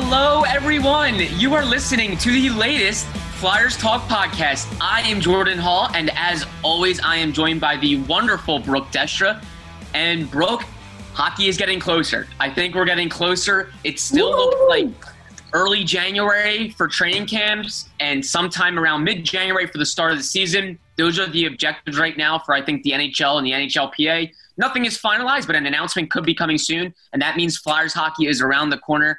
Hello, everyone. You are listening to the latest Flyers Talk podcast. I am Jordan Hall, and as always, I am joined by the wonderful Brooke Destra. And Brooke, hockey is getting closer. I think we're getting closer. It still Woo! looks like early January for training camps and sometime around mid January for the start of the season. Those are the objectives right now for, I think, the NHL and the NHLPA. Nothing is finalized, but an announcement could be coming soon, and that means Flyers hockey is around the corner.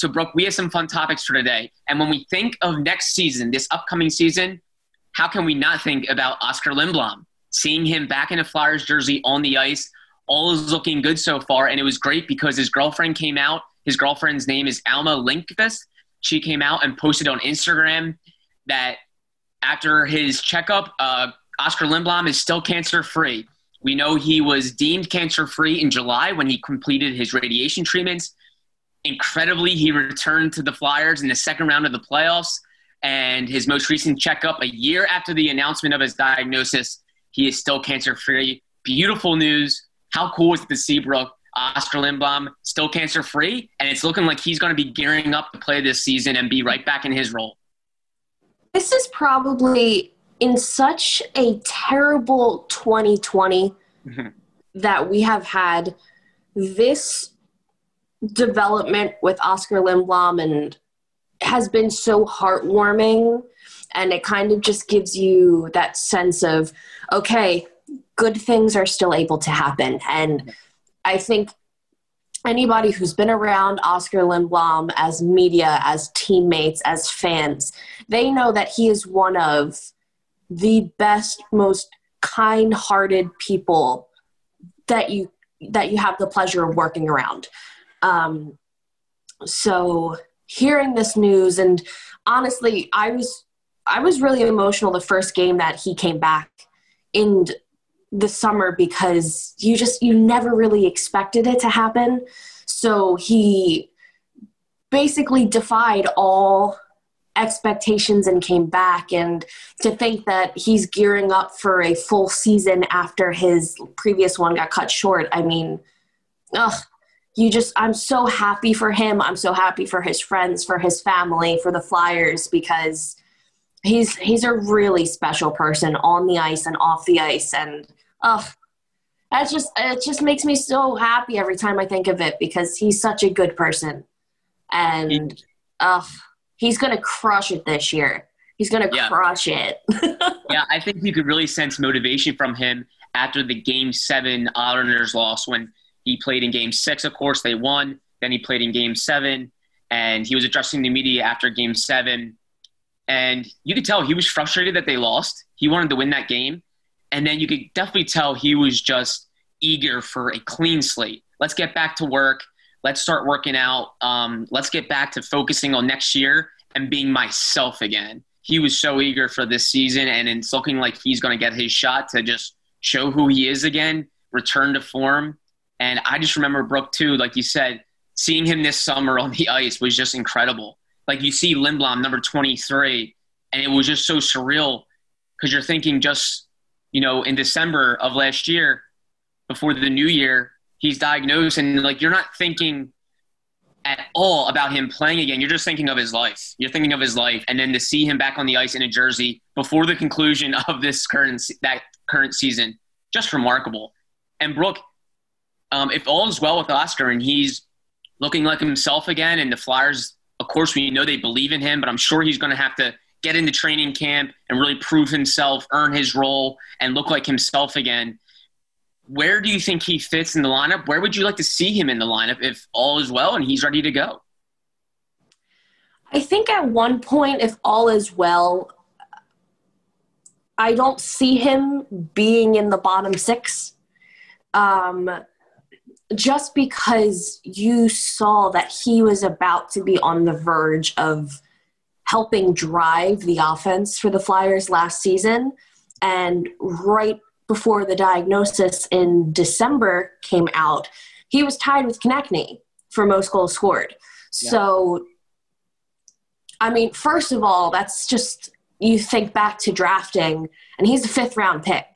So, Brooke, we have some fun topics for today. And when we think of next season, this upcoming season, how can we not think about Oskar Lindblom? Seeing him back in a Flyers jersey on the ice, all is looking good so far. And it was great because his girlfriend came out. His girlfriend's name is Alma Lindqvist. She came out and posted on Instagram that after his checkup, uh, Oskar Lindblom is still cancer free. We know he was deemed cancer free in July when he completed his radiation treatments. Incredibly, he returned to the Flyers in the second round of the playoffs. And his most recent checkup, a year after the announcement of his diagnosis, he is still cancer free. Beautiful news. How cool is the Seabrook? Oskar Lindblom still cancer free, and it's looking like he's going to be gearing up to play this season and be right back in his role. This is probably in such a terrible 2020 mm-hmm. that we have had this development with Oskar Lindblom and has been so heartwarming and it kind of just gives you that sense of okay good things are still able to happen and i think anybody who's been around Oskar Lindblom as media, as teammates, as fans, they know that he is one of the best, most kind-hearted people that you that you have the pleasure of working around. Um, so hearing this news, and honestly, I was I was really emotional the first game that he came back in the summer because you just you never really expected it to happen. So he basically defied all expectations and came back and to think that he's gearing up for a full season after his previous one got cut short i mean ugh you just i'm so happy for him i'm so happy for his friends for his family for the flyers because he's he's a really special person on the ice and off the ice and ugh, that's just it just makes me so happy every time I think of it because he's such a good person, and ugh, he's gonna crush it this year. He's gonna yeah. crush it. yeah, I think you could really sense motivation from him after the Game Seven Islanders loss when he played in Game Six. Of course, they won. Then he played in Game Seven, and he was addressing the media after Game Seven, and you could tell he was frustrated that they lost. He wanted to win that game and then you could definitely tell he was just eager for a clean slate. Let's get back to work. Let's start working out. Um, let's get back to focusing on next year and being myself again. He was so eager for this season, and it's looking like he's going to get his shot to just show who he is again, return to form. And I just remember Brooke too, like you said, seeing him this summer on the ice was just incredible. like you see Lindblom number 23, and it was just so surreal because you're thinking just you know in December of last year, before the new year, he's diagnosed, and like you're not thinking at all about him playing again. You're just thinking of his life. You're thinking of his life, and then to see him back on the ice in a jersey before the conclusion of this current that current season, just remarkable. And Brooke, um, if all is well with Oskar and he's looking like himself again, and the Flyers, of course, we know they believe in him, but I'm sure he's going to have to get into training camp and really prove himself, earn his role, and look like himself again where do you think he fits in the lineup? Where would you like to see him in the lineup if all is well and he's ready to go? I think at one point, if all is well, I don't see him being in the bottom six. Um, just because you saw that he was about to be on the verge of helping drive the offense for the Flyers last season. And right before the diagnosis in December came out, he was tied with Konecny for most goals scored. Yeah. So, I mean, first of all, that's just you think back to drafting, and he's a fifth round pick.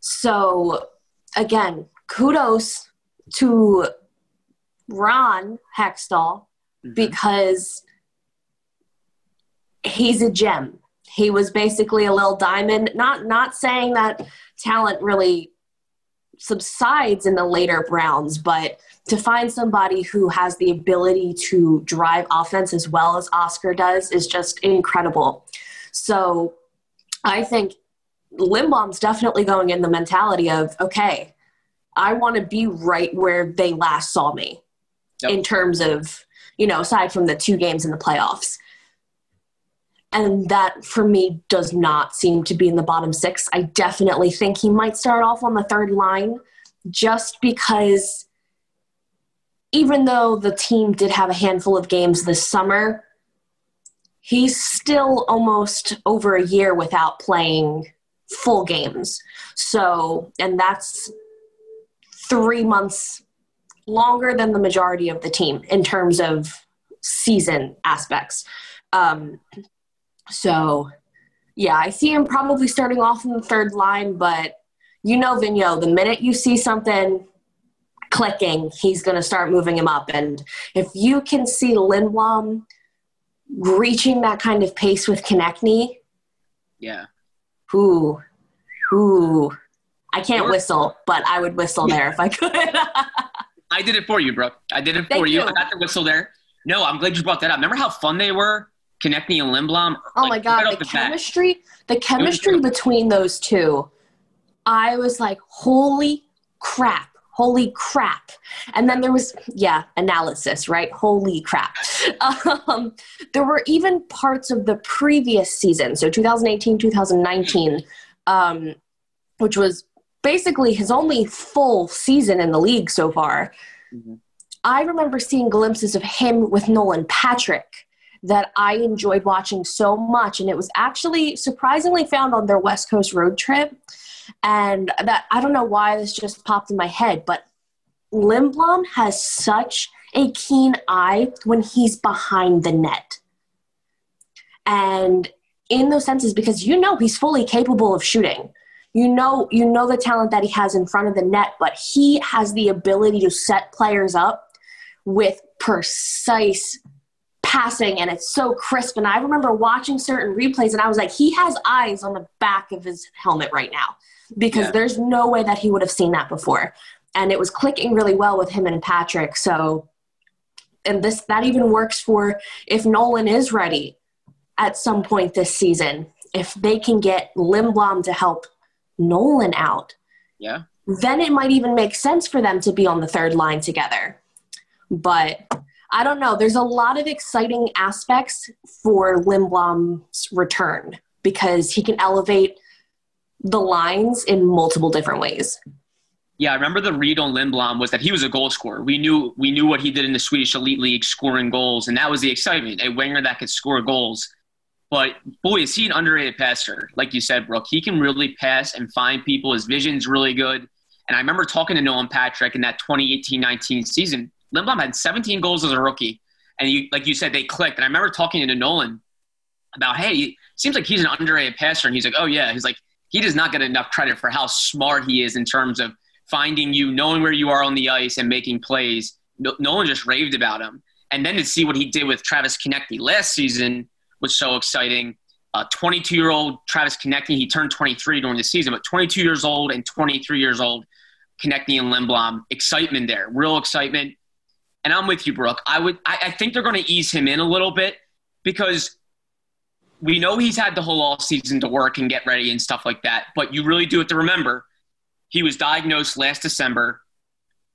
So, again, kudos to Ron Hextall mm-hmm. because he's a gem. He was basically a little diamond. Not not saying that talent really subsides in the later rounds, but to find somebody who has the ability to drive offense as well as Oskar does is just incredible. So I think Lindblom's definitely going in the mentality of, okay, I want to be right where they last saw me yep. in terms of, you know, aside from the two games in the playoffs and that for me does not seem to be in the bottom six. I definitely think he might start off on the third line just because even though the team did have a handful of games this summer, he's still almost over a year without playing full games. So, and that's three months longer than the majority of the team in terms of season aspects. Um, so, yeah, I see him probably starting off in the third line, but you know, Vigneault, the minute you see something clicking, he's going to start moving him up. And if you can see Lindblom reaching that kind of pace with Konecny, yeah, who, who, I can't whistle, but I would whistle there if I could. I did it for you, Brooke. I did it for you. you. I got the whistle there. No, I'm glad you brought that up. Remember how fun they were Konecny and Lindblom. Oh like, my god, the, the chemistry, the chemistry between those two. I was like, holy crap. Holy crap. And then there was, yeah, analysis, right? Holy crap. Um, there were even parts of the previous season, so 2018, 2019, um, which was basically his only full season in the league so far. Mm-hmm. I remember seeing glimpses of him with Nolan Patrick that I enjoyed watching so much. And it was actually surprisingly found on their West Coast road trip. And that I don't know why this just popped in my head, but Lindblom has such a keen eye when he's behind the net. And in those senses, because you know he's fully capable of shooting. You know, you know the talent that he has in front of the net, but he has the ability to set players up with precise passing and it's so crisp. And I remember watching certain replays and I was like, he has eyes on the back of his helmet right now because yeah. there's no way that he would have seen that before. And it was clicking really well with him and Patrick. So, and this, that even works for if Nolan is ready at some point this season, if they can get Lindblom to help Nolan out. Yeah. Then it might even make sense for them to be on the third line together. But I don't know. There's a lot of exciting aspects for Lindblom's return because he can elevate the lines in multiple different ways. Yeah, I remember the read on Lindblom was that he was a goal scorer. We knew we knew what he did in the Swedish Elite League, scoring goals, and that was the excitement. A winger that could score goals. But boy, is he an underrated passer. Like you said, Brooke, he can really pass and find people. His vision's really good. And I remember talking to Nolan Patrick in that 2018-19 season Lindblom had 17 goals as a rookie. and you like you said they clicked. And I remember talking to Nolan about, hey, it seems like he's an underrated passer, and he's like, oh yeah, he's like he does not get enough credit for how smart he is in terms of finding you, knowing where you are on the ice, and making plays. No, Nolan just raved about him, and then to see what he did with Travis Konecny last season was so exciting. 22 uh, year old Travis Konecny, he turned 23 during the season, but 22 years old and 23 years old, Konecny and Lindblom, excitement there, real excitement. And I'm with you, Brooke. I would, I, I think they're going to ease him in a little bit because we know he's had the whole off season to work and get ready and stuff like that. But you really do have to remember, he was diagnosed last December,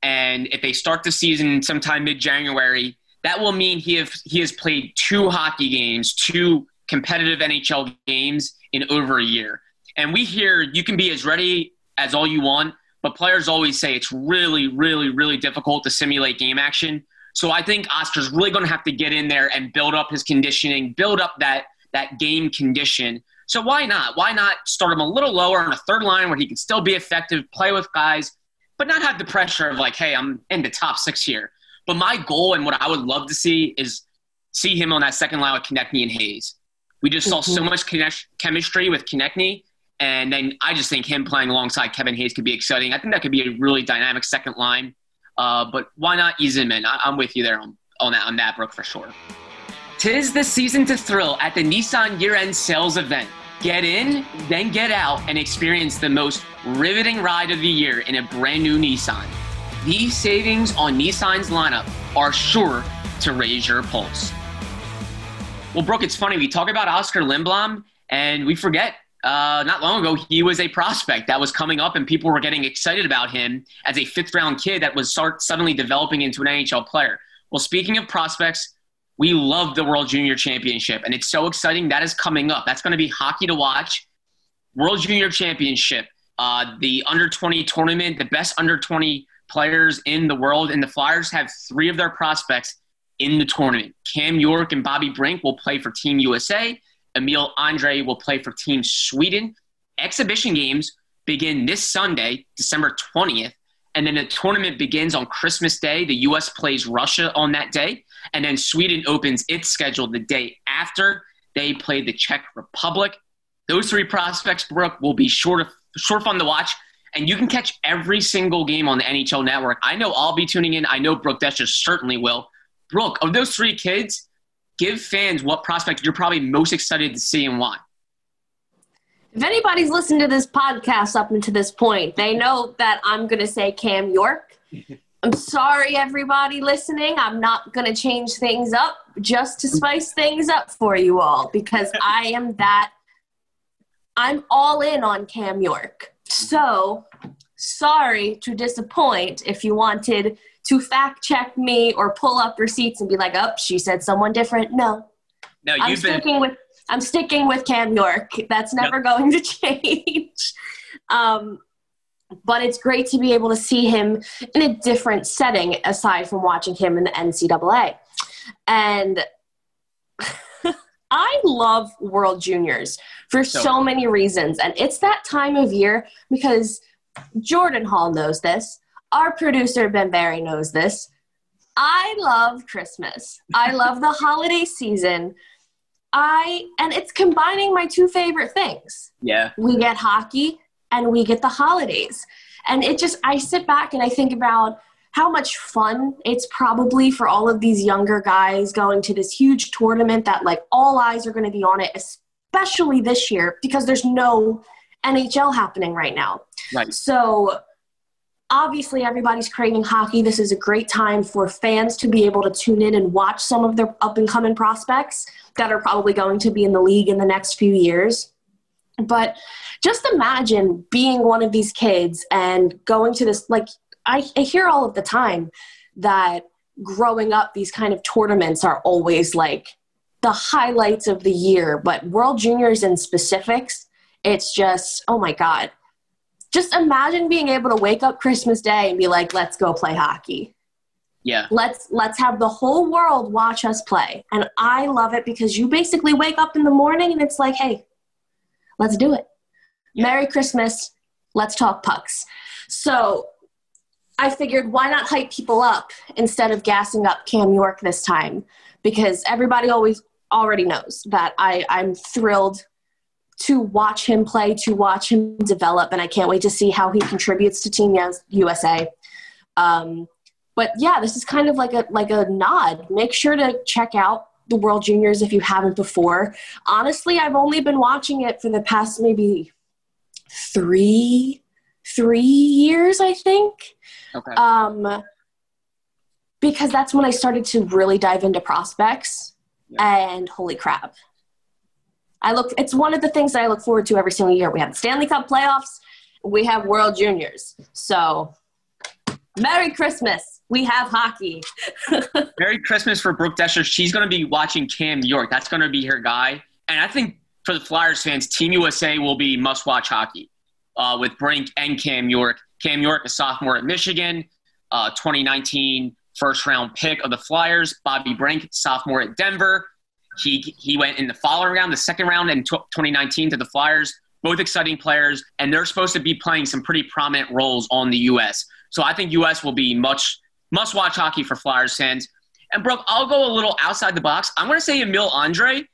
and if they start the season sometime mid January, that will mean he have he has played two hockey games, two competitive NHL games in over a year. And we hear you can be as ready as all you want, but players always say it's really, really, really difficult to simulate game action. So I think Oskar's really going to have to get in there and build up his conditioning, build up that that game condition. So why not? Why not start him a little lower on a third line where he can still be effective, play with guys, but not have the pressure of like, hey, I'm in the top six here. But my goal and what I would love to see is see him on that second line with Konecny and Hayes. We just saw so mm-hmm. much chemistry with Konecny, and then I just think him playing alongside Kevin Hayes could be exciting. I think that could be a really dynamic second line. Uh, but why not ease him in? I, am with you there on, on that on that Brooke for sure. Tis the season to thrill at the Nissan year-end sales event. Get in, then get out, and experience the most riveting ride of the year in a brand new Nissan. These savings on Nissan's lineup are sure to raise your pulse. Well, Brooke, it's funny. We talk about Oskar Lindblom, and we forget uh, not long ago he was a prospect that was coming up, and people were getting excited about him as a fifth round kid that was start suddenly developing into an NHL player. Well, speaking of prospects, we love the World Junior Championship, and it's so exciting. That is coming up. That's going to be hockey to watch. World Junior Championship, uh, the under 20 tournament, the best under 20 players in the world, and the Flyers have three of their prospects in the tournament. Cam York and Bobby Brink will play for Team USA. Emil Andrae will play for Team Sweden. Exhibition games begin this Sunday, December 20th, and then the tournament begins on Christmas Day. The U.S. plays Russia on that day, and then Sweden opens its schedule the day after they play the Czech Republic. Those three prospects, Brooke, will be short, short fun to watch, and you can catch every single game on the NHL Network. I know I'll be tuning in. I know Brooke Destra certainly will. Brooke, of those three kids, give fans what prospect you're probably most excited to see and why. If anybody's listened to this podcast up until this point, they know that I'm going to say Cam York. I'm sorry, everybody listening. I'm not going to change things up just to spice things up for you all because I am that. I'm all in on Cam York. So, sorry to disappoint if you wanted to fact check me or pull up receipts and be like, "Oh, she said someone different." No, no, I'm sticking with I'm sticking with Cam York. That's never going to change. Um, but it's great to be able to see him in a different setting aside from watching him in the NCAA. And I love World Juniors for so, so many reasons. And it's that time of year because Jordan Hall knows this. Our producer, Ben Barry, knows this. I love Christmas. I love the holiday season. I and it's combining my two favorite things. Yeah. We get hockey and we get the holidays. And it just I sit back and I think about how much fun it's probably for all of these younger guys going to this huge tournament that like all eyes are going to be on it especially this year because there's no NHL happening right now. Right. So obviously everybody's craving hockey. This is a great time for fans to be able to tune in and watch some of their up and coming prospects that are probably going to be in the league in the next few years. But just imagine being one of these kids and going to this, like, I, I hear all of the time that growing up, these kind of tournaments are always like the highlights of the year. But World Juniors in specifics, it's just, oh my God, just imagine being able to wake up Christmas Day and be like, let's go play hockey. Yeah. Let's let's have the whole world watch us play. And I love it because you basically wake up in the morning and it's like, hey, let's do it. Yeah. Merry Christmas. Let's talk pucks. So I figured why not hype people up instead of gassing up Cam York this time? because everybody always already knows that I, I'm thrilled to watch him play, to watch him develop, and I can't wait to see how he contributes to Team USA. Um, but yeah, this is kind of like a like a nod. Make sure to check out the World Juniors if you haven't before. Honestly, I've only been watching it for the past maybe three three years, I think. Okay. Um, because that's when I started to really dive into prospects. Yeah. And holy crap, I look. It's one of the things that I look forward to every single year. We have the Stanley Cup playoffs. We have World Juniors. So, Merry Christmas. We have hockey. Merry Christmas for Brooke Destra. She's going to be watching Cam York. That's going to be her guy. And I think for the Flyers fans, Team USA will be must-watch hockey uh, with Brink and Cam York. Cam York, a sophomore at Michigan, uh, 2019 first-round pick of the Flyers. Bobby Brink, sophomore at Denver. He he went in the following round, the second round in 2019 to the Flyers. Both exciting players, and they're supposed to be playing some pretty prominent roles on the U.S. So I think U.S. will be much must-watch hockey for Flyers fans. And Brooke, I'll go a little outside the box. I'm going to say Emil Andrae,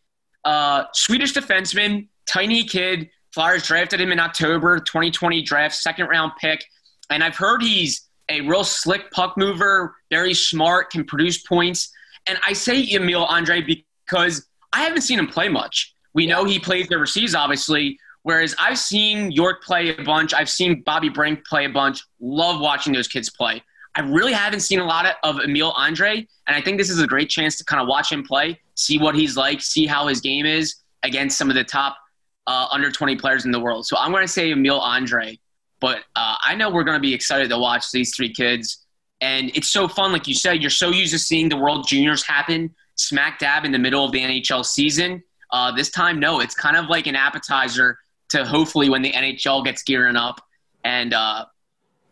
uh, Swedish defenseman, tiny kid. Flyers drafted him in October 2020 draft, second round pick. And I've heard he's a real slick puck mover, very smart, can produce points. And I say Emil Andrae because I haven't seen him play much. We know he plays overseas, obviously. Whereas I've seen York play a bunch, I've seen Bobby Brink play a bunch. Love watching those kids play. I really haven't seen a lot of Emil Andrae, and I think this is a great chance to kind of watch him play, see what he's like, see how his game is against some of the top uh, under 20 players in the world. So I'm going to say Emil Andrae, but uh, I know we're going to be excited to watch these three kids. And it's so fun, like you said, you're so used to seeing the World Juniors happen smack dab in the middle of the NHL season. Uh, this time, no, it's kind of like an appetizer to hopefully when the NHL gets gearing up. And uh,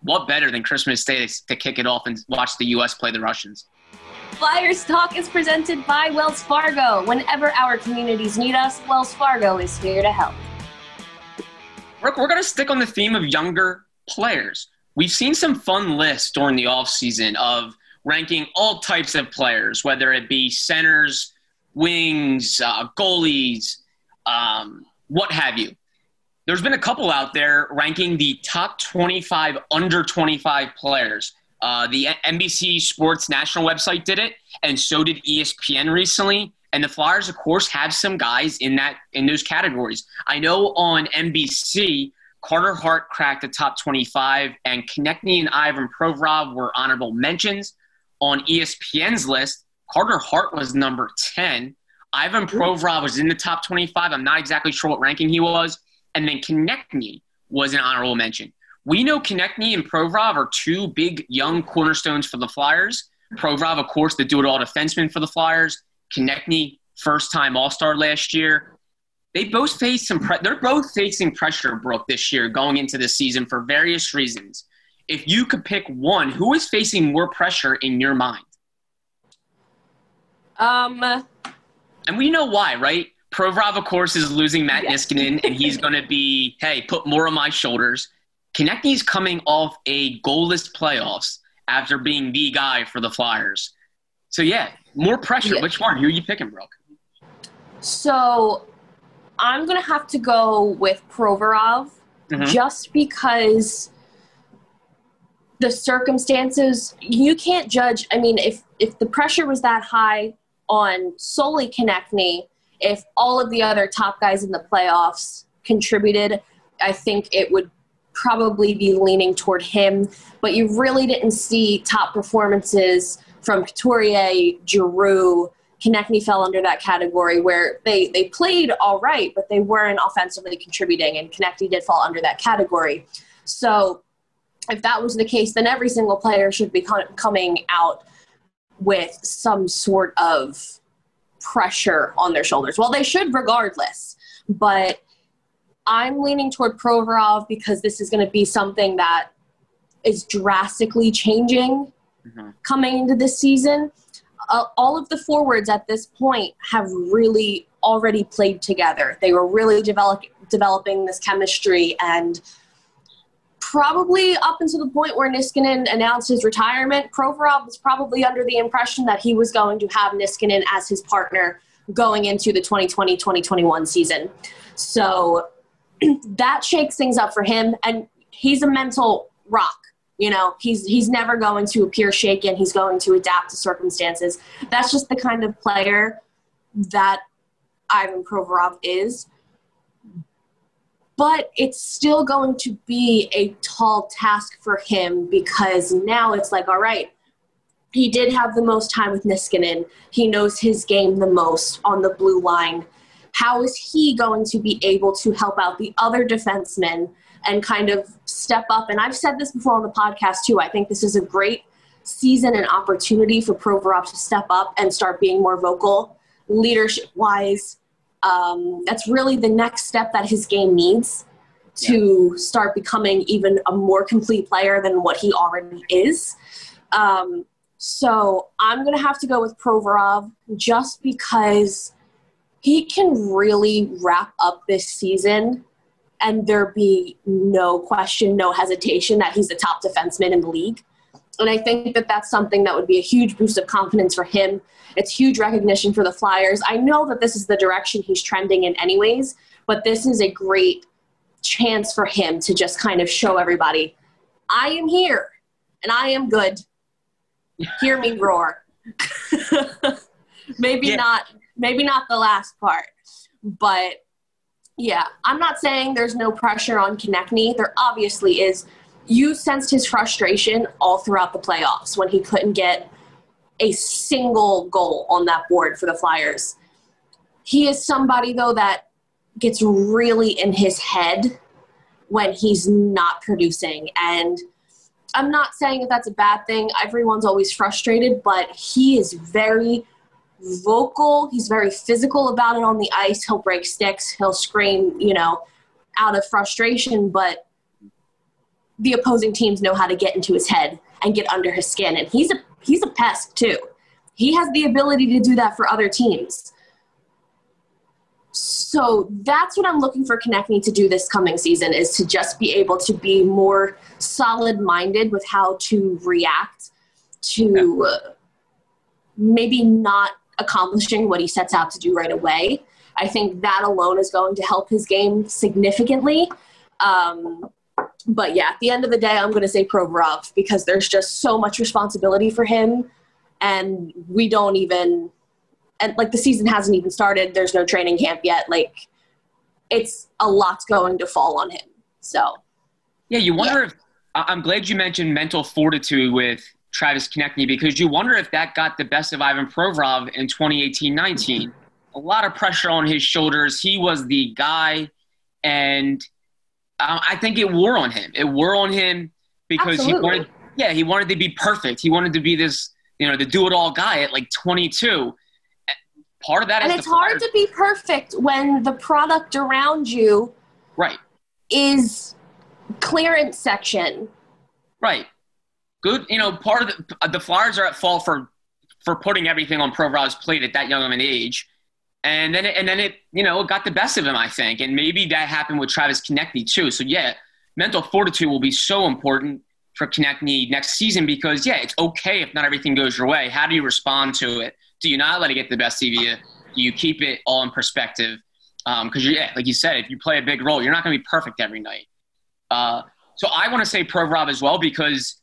what better than Christmas Day to kick it off and watch the U.S. play the Russians? Flyers Talk is presented by Wells Fargo. Whenever our communities need us, Wells Fargo is here to help. Rick, we're going to stick on the theme of younger players. We've seen some fun lists during the offseason of ranking all types of players, whether it be centers, wings, uh, goalies, um, what have you there's been a couple out there ranking the top 25 under 25 players. Uh, the NBC Sports National website did it, and so did ESPN recently. And the Flyers, of course, have some guys in that in those categories. I know on NBC, Carter Hart cracked the top 25, and Konecny and Ivan Provorov were honorable mentions. On ESPN's list, Carter Hart was number 10. Ivan Provorov was in the top 25. I'm not exactly sure what ranking he was and then Konecny was an honorable mention. We know Konecny and Provorov are two big young cornerstones for the Flyers. Provorov, of course, the do-it-all defenseman for the Flyers. Konecny, first-time All-Star last year. They both face some. Pre- they're both facing pressure, Brooke, this year going into the season for various reasons. If you could pick one, who is facing more pressure in your mind? Um, and we know why, right? Provorov, of course, is losing Matt yes. Niskanen, and he's going to be, hey, put more on my shoulders. Konecny's coming off a goalless playoffs after being the guy for the Flyers. So, yeah, more pressure. Yeah. Which one? Who are you picking, Brooke? So, I'm going to have to go with Provorov mm-hmm. just because the circumstances, you can't judge. I mean, if, if the pressure was that high on solely Konecny, if all of the other top guys in the playoffs contributed, I think it would probably be leaning toward him. But you really didn't see top performances from Couturier, Giroux. Konecny fell under that category where they, they played all right, but they weren't offensively contributing, and Konecny did fall under that category. So if that was the case, then every single player should be coming out with some sort of pressure on their shoulders. Well, they should regardless, but I'm leaning toward Provorov because this is going to be something that is drastically changing mm-hmm. coming into this season. Uh, all of the forwards at this point have really already played together. They were really develop, developing this chemistry, and probably up until the point where Niskanen announced his retirement, Provorov was probably under the impression that he was going to have Niskanen as his partner going into the 2020-2021 season. So that shakes things up for him and he's a mental rock. You know, he's he's never going to appear shaken. He's going to adapt to circumstances. That's just the kind of player that Ivan Provorov is but it's still going to be a tall task for him because now it's like, all right, he did have the most time with Niskanen. He knows his game the most on the blue line. How is he going to be able to help out the other defensemen and kind of step up? And I've said this before on the podcast too. I think this is a great season and opportunity for Provorov to step up and start being more vocal, leadership wise, um, that's really the next step that his game needs to yeah. start becoming even a more complete player than what he already is. Um, so I'm going to have to go with Provorov just because he can really wrap up this season and there be no question, no hesitation that he's the top defenseman in the league. And I think that that's something that would be a huge boost of confidence for him. It's huge recognition for the Flyers. I know that this is the direction he's trending in, anyways, but this is a great chance for him to just kind of show everybody I am here and I am good. Hear me roar. maybe yeah. not maybe not the last part, but yeah, I'm not saying there's no pressure on Konecny. There obviously is you sensed his frustration all throughout the playoffs when he couldn't get a single goal on that board for the Flyers. He is somebody, though, that gets really in his head when he's not producing. And I'm not saying that that's a bad thing. Everyone's always frustrated, but he is very vocal. He's very physical about it on the ice. He'll break sticks, he'll scream, you know, out of frustration, but the opposing teams know how to get into his head and get under his skin. And he's a he's a pest too. He has the ability to do that for other teams. So that's what I'm looking for Konecny to do this coming season is to just be able to be more solid minded with how to react to uh, maybe not accomplishing what he sets out to do right away. I think that alone is going to help his game significantly. Um, but yeah, at the end of the day, I'm going to say Provorov because there's just so much responsibility for him, and we don't even, and like the season hasn't even started. There's no training camp yet. Like, it's a lot's going to fall on him. So, yeah, you wonder yeah. if I'm glad you mentioned mental fortitude with Travis Konecny because you wonder if that got the best of Ivan Provorov in 2018-19. A lot of pressure on his shoulders. He was the guy, and uh, I think it wore on him. It wore on him because Absolutely. he wanted, yeah, he wanted to be perfect. He wanted to be this, you know, the do-it-all guy at like 22. Part of that and it's hard to be perfect when the product around you, right, is clearance section. Right. Good. You know, part of the, the Flyers are at fault for for putting everything on Provorov's plate at that young of an age and then it, and then it you know it got the best of him, I think, and maybe that happened with Travis Konecny too. So yeah, mental fortitude will be so important for Konecny next season because yeah, it's okay if not everything goes your way. How do you respond to it? Do you not let it get the best of you? Do you keep it all in perspective? Because um, yeah, like you said, if you play a big role, you're not going to be perfect every night. Uh, so I want to say Provorov as well because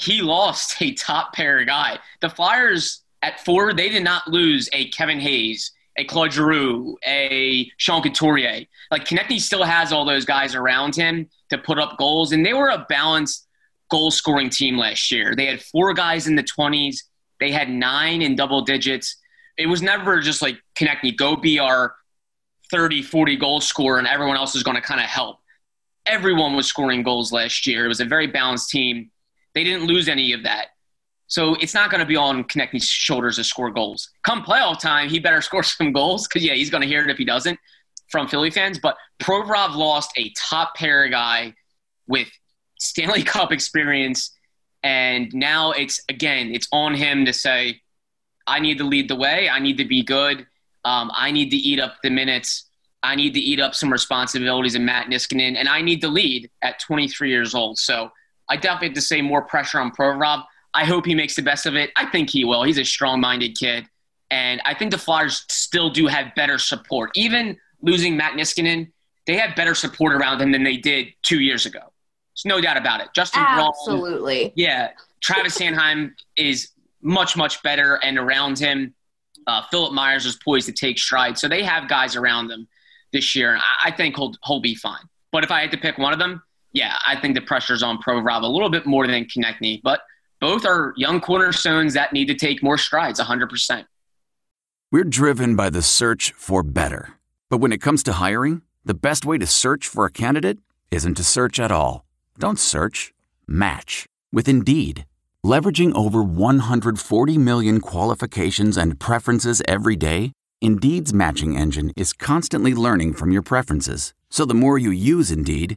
he lost a top pair guy. The Flyers at four, they did not lose a Kevin Hayes, a Claude Giroux, a Sean Couturier. Like Konecny still has all those guys around him to put up goals, and they were a balanced goal scoring team last year. They had four guys in the 20s, they had nine in double digits. It was never just like Konecny, go be our 30, 40 goal scorer, and everyone else is going to kind of help. Everyone was scoring goals last year. It was a very balanced team. They didn't lose any of that. So it's not going to be on Konecny's shoulders to score goals. Come playoff time, he better score some goals because, yeah, he's going to hear it if he doesn't from Philly fans. But Provorov lost a top pair guy with Stanley Cup experience. And now it's, again, it's on him to say, I need to lead the way. I need to be good. Um, I need to eat up the minutes. I need to eat up some responsibilities in Matt Niskanen, and I need to lead at 23 years old. So I definitely have to say more pressure on Provorov. I hope he makes the best of it. I think he will. He's a strong-minded kid, and I think the Flyers still do have better support. Even losing Matt Niskanen, they have better support around them than they did two years ago. There's no doubt about it. Justin Absolutely. Braun, yeah. Travis Sanheim is much, much better, and around him, uh, Philip Myers is poised to take stride. So they have guys around them this year. I, I think he'll, he'll be fine. But if I had to pick one of them, yeah, I think the pressure's on Provorov a little bit more than Konecny. But both are young cornerstones that need to take more strides, 100%. We're driven by the search for better. But when it comes to hiring, the best way to search for a candidate isn't to search at all. Don't search, match with Indeed. Leveraging over 140 million qualifications and preferences every day, Indeed's matching engine is constantly learning from your preferences. So the more you use Indeed,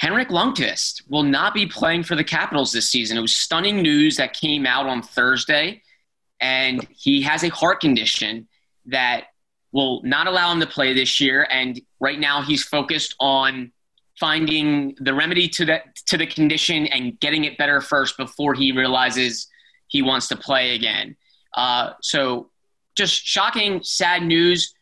Henrik Lundqvist will not be playing for the Capitals this season. It was stunning news that came out on Thursday, and he has a heart condition that will not allow him to play this year. And right now, he's focused on finding the remedy to that to the condition and getting it better first before he realizes he wants to play again. Uh, so, just shocking, sad news.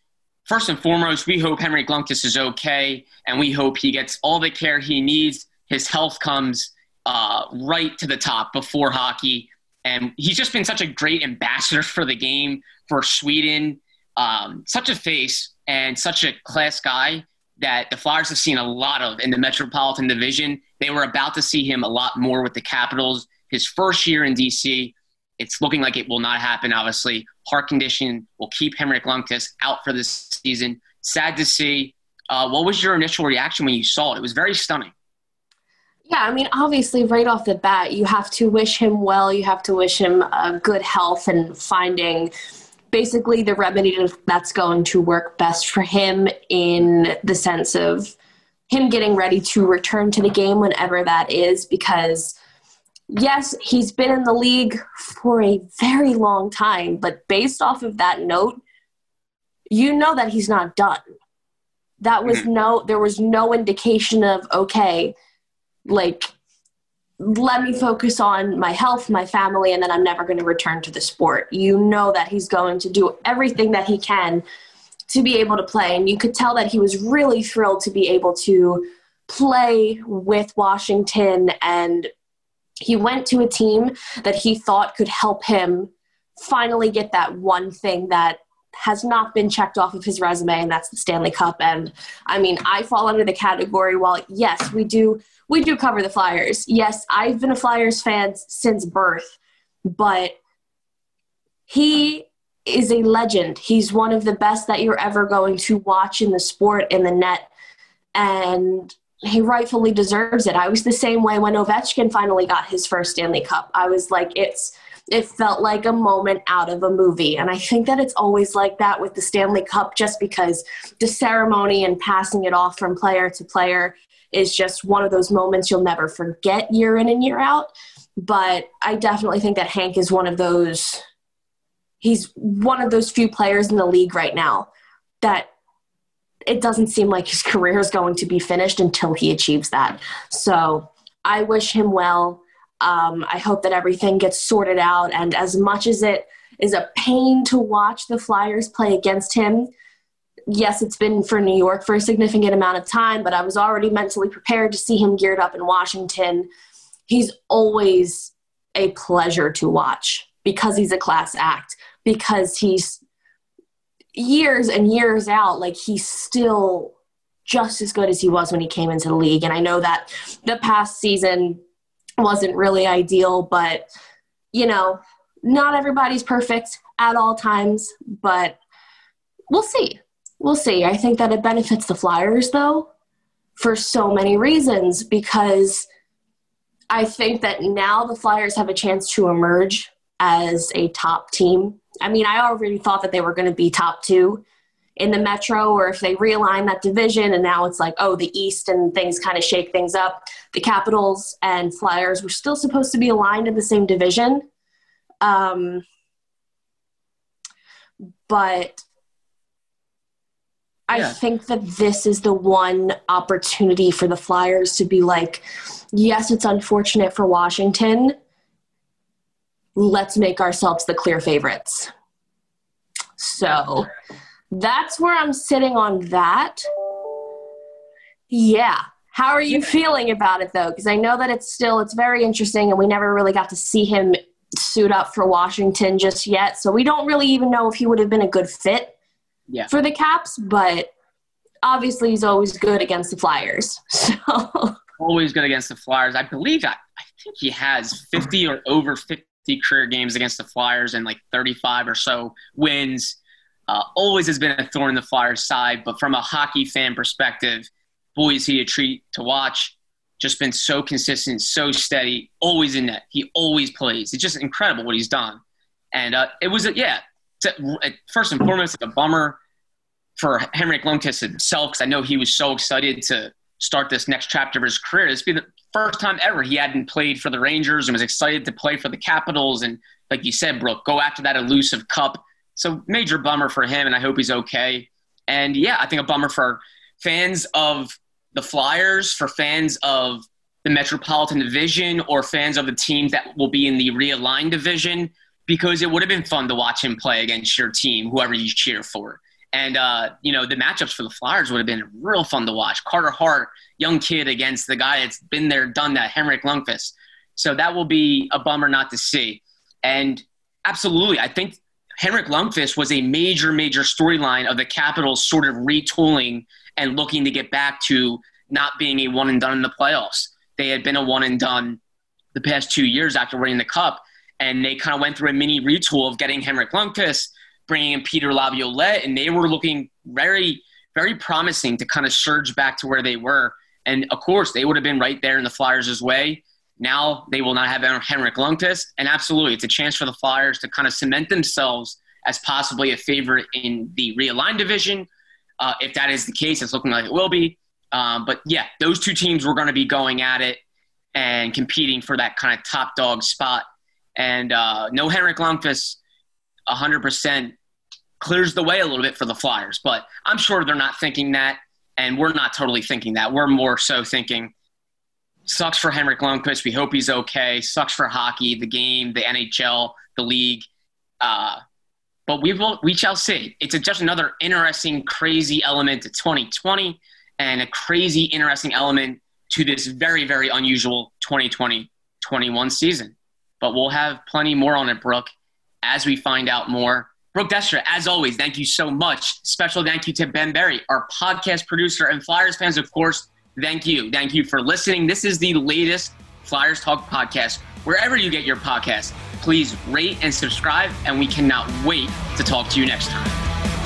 First and foremost, we hope Henrik Lundqvist is okay, and we hope he gets all the care he needs. His health comes uh, right to the top before hockey, and he's just been such a great ambassador for the game for Sweden. Um, such a face and such a class guy that the Flyers have seen a lot of in the Metropolitan Division. They were about to see him a lot more with the Capitals. His first year in DC, it's looking like it will not happen, obviously. Heart condition will keep Henrik Lundqvist out for this season. Sad to see. Uh, what was your initial reaction when you saw it? It was very stunning. Yeah, I mean, obviously, right off the bat, you have to wish him well. You have to wish him uh, good health and finding basically the remedy that's going to work best for him in the sense of him getting ready to return to the game whenever that is because yes he's been in the league for a very long time but based off of that note you know that he's not done that was mm-hmm. no there was no indication of okay like let me focus on my health, my family, and then I'm never going to return to the sport. You know that he's going to do everything that he can to be able to play. And you could tell that he was really thrilled to be able to play with Washington. And he went to a team that he thought could help him finally get that one thing that has not been checked off of his resume, and that's the Stanley Cup. And I mean, I fall under the category while, yes, we do we do cover the Flyers. Yes, I've been a Flyers fan since birth, but he is a legend. He's one of the best that you're ever going to watch in the sport in the net. And he rightfully deserves it. I was the same way when Ovechkin finally got his first Stanley Cup. I was like, it's it felt like a moment out of a movie. And I think that it's always like that with the Stanley Cup just because the ceremony and passing it off from player to player is just one of those moments you'll never forget year in and year out. But I definitely think that Hank is one of those, he's one of those few players in the league right now that it doesn't seem like his career is going to be finished until he achieves that. So I wish him well. Um, I hope that everything gets sorted out. And as much as it is a pain to watch the Flyers play against him, yes, it's been for New York for a significant amount of time, but I was already mentally prepared to see him geared up in Washington. He's always a pleasure to watch because he's a class act, because he's years and years out, like he's still just as good as he was when he came into the league. And I know that the past season wasn't really ideal, but you know, not everybody's perfect at all times, but we'll see We'll see. I think that it benefits the Flyers, though, for so many reasons because I think that now the Flyers have a chance to emerge as a top team. I mean, I already thought that they were going to be top two in the Metro, or if they realign that division and now it's like, oh, the East and things kind of shake things up. The Capitals and Flyers were still supposed to be aligned in the same division. Um, but I yeah. think that this is the one opportunity for the Flyers to be like, yes, it's unfortunate for Washington. Let's make ourselves the clear favorites. So that's where I'm sitting on that. Yeah. How are you feeling about it though? Because I know that it's still it's very interesting and we never really got to see him suit up for Washington just yet. So we don't really even know if he would have been a good fit yeah. for the Caps, but obviously he's always good against the Flyers. So always good against the Flyers. I believe I, I think he has 50 or over 50 career games against the Flyers and like 35 or so wins. Uh, always has been a thorn in the Flyers' side, but from a hockey fan perspective, boy, is he a treat to watch. Just been so consistent, so steady, always in net. He always plays. It's just incredible what he's done. And uh, it was, a, yeah, first and foremost, a bummer for Henrik Lundqvist himself because I know he was so excited to start this next chapter of his career. This be the first time ever he hadn't played for the Rangers and was excited to play for the Capitals. And like you said, Brooke, go after that elusive cup. So major bummer for him, and I hope he's okay. And yeah, I think a bummer for fans of the Flyers, for fans of the Metropolitan Division, or fans of the teams that will be in the realigned division, because it would have been fun to watch him play against your team, whoever you cheer for. And, uh, you know, the matchups for the Flyers would have been real fun to watch. Carter Hart, young kid against the guy that's been there, done that, Henrik Lundqvist. So that will be a bummer not to see. And absolutely, I think Henrik Lundqvist was a major, major storyline of the Capitals sort of retooling and looking to get back to not being a one and done in the playoffs. They had been a one and done the past two years after winning the Cup, and they kind of went through a mini retool of getting Henrik Lundqvist – bringing in Peter Laviolette, and they were looking very, very promising to kind of surge back to where they were. And of course, they would have been right there in the Flyers' way. Now they will not have Henrik Lundqvist, and absolutely, it's a chance for the Flyers to kind of cement themselves as possibly a favorite in the realigned division. Uh, if that is the case, it's looking like it will be. Um, but yeah, those two teams were going to be going at it and competing for that kind of top dog spot. And uh, no Henrik Lundqvist, 100% clears the way a little bit for the Flyers. But I'm sure they're not thinking that, and we're not totally thinking that. We're more so thinking, sucks for Henrik Lundqvist. We hope he's okay. Sucks for hockey, the game, the NHL, the league. Uh, but we will, we shall see. It's a, just another interesting, crazy element to 2020 and a crazy, interesting element to this very, very unusual 2020 21 season. But we'll have plenty more on it, Brooke, as we find out more. Brooke Destra, as always, thank you so much. Special thank you to Ben Berry, our podcast producer, and Flyers fans, of course. Thank you. Thank you for listening. This is the latest Flyers Talk podcast. Wherever you get your podcast, please rate and subscribe, and we cannot wait to talk to you next time.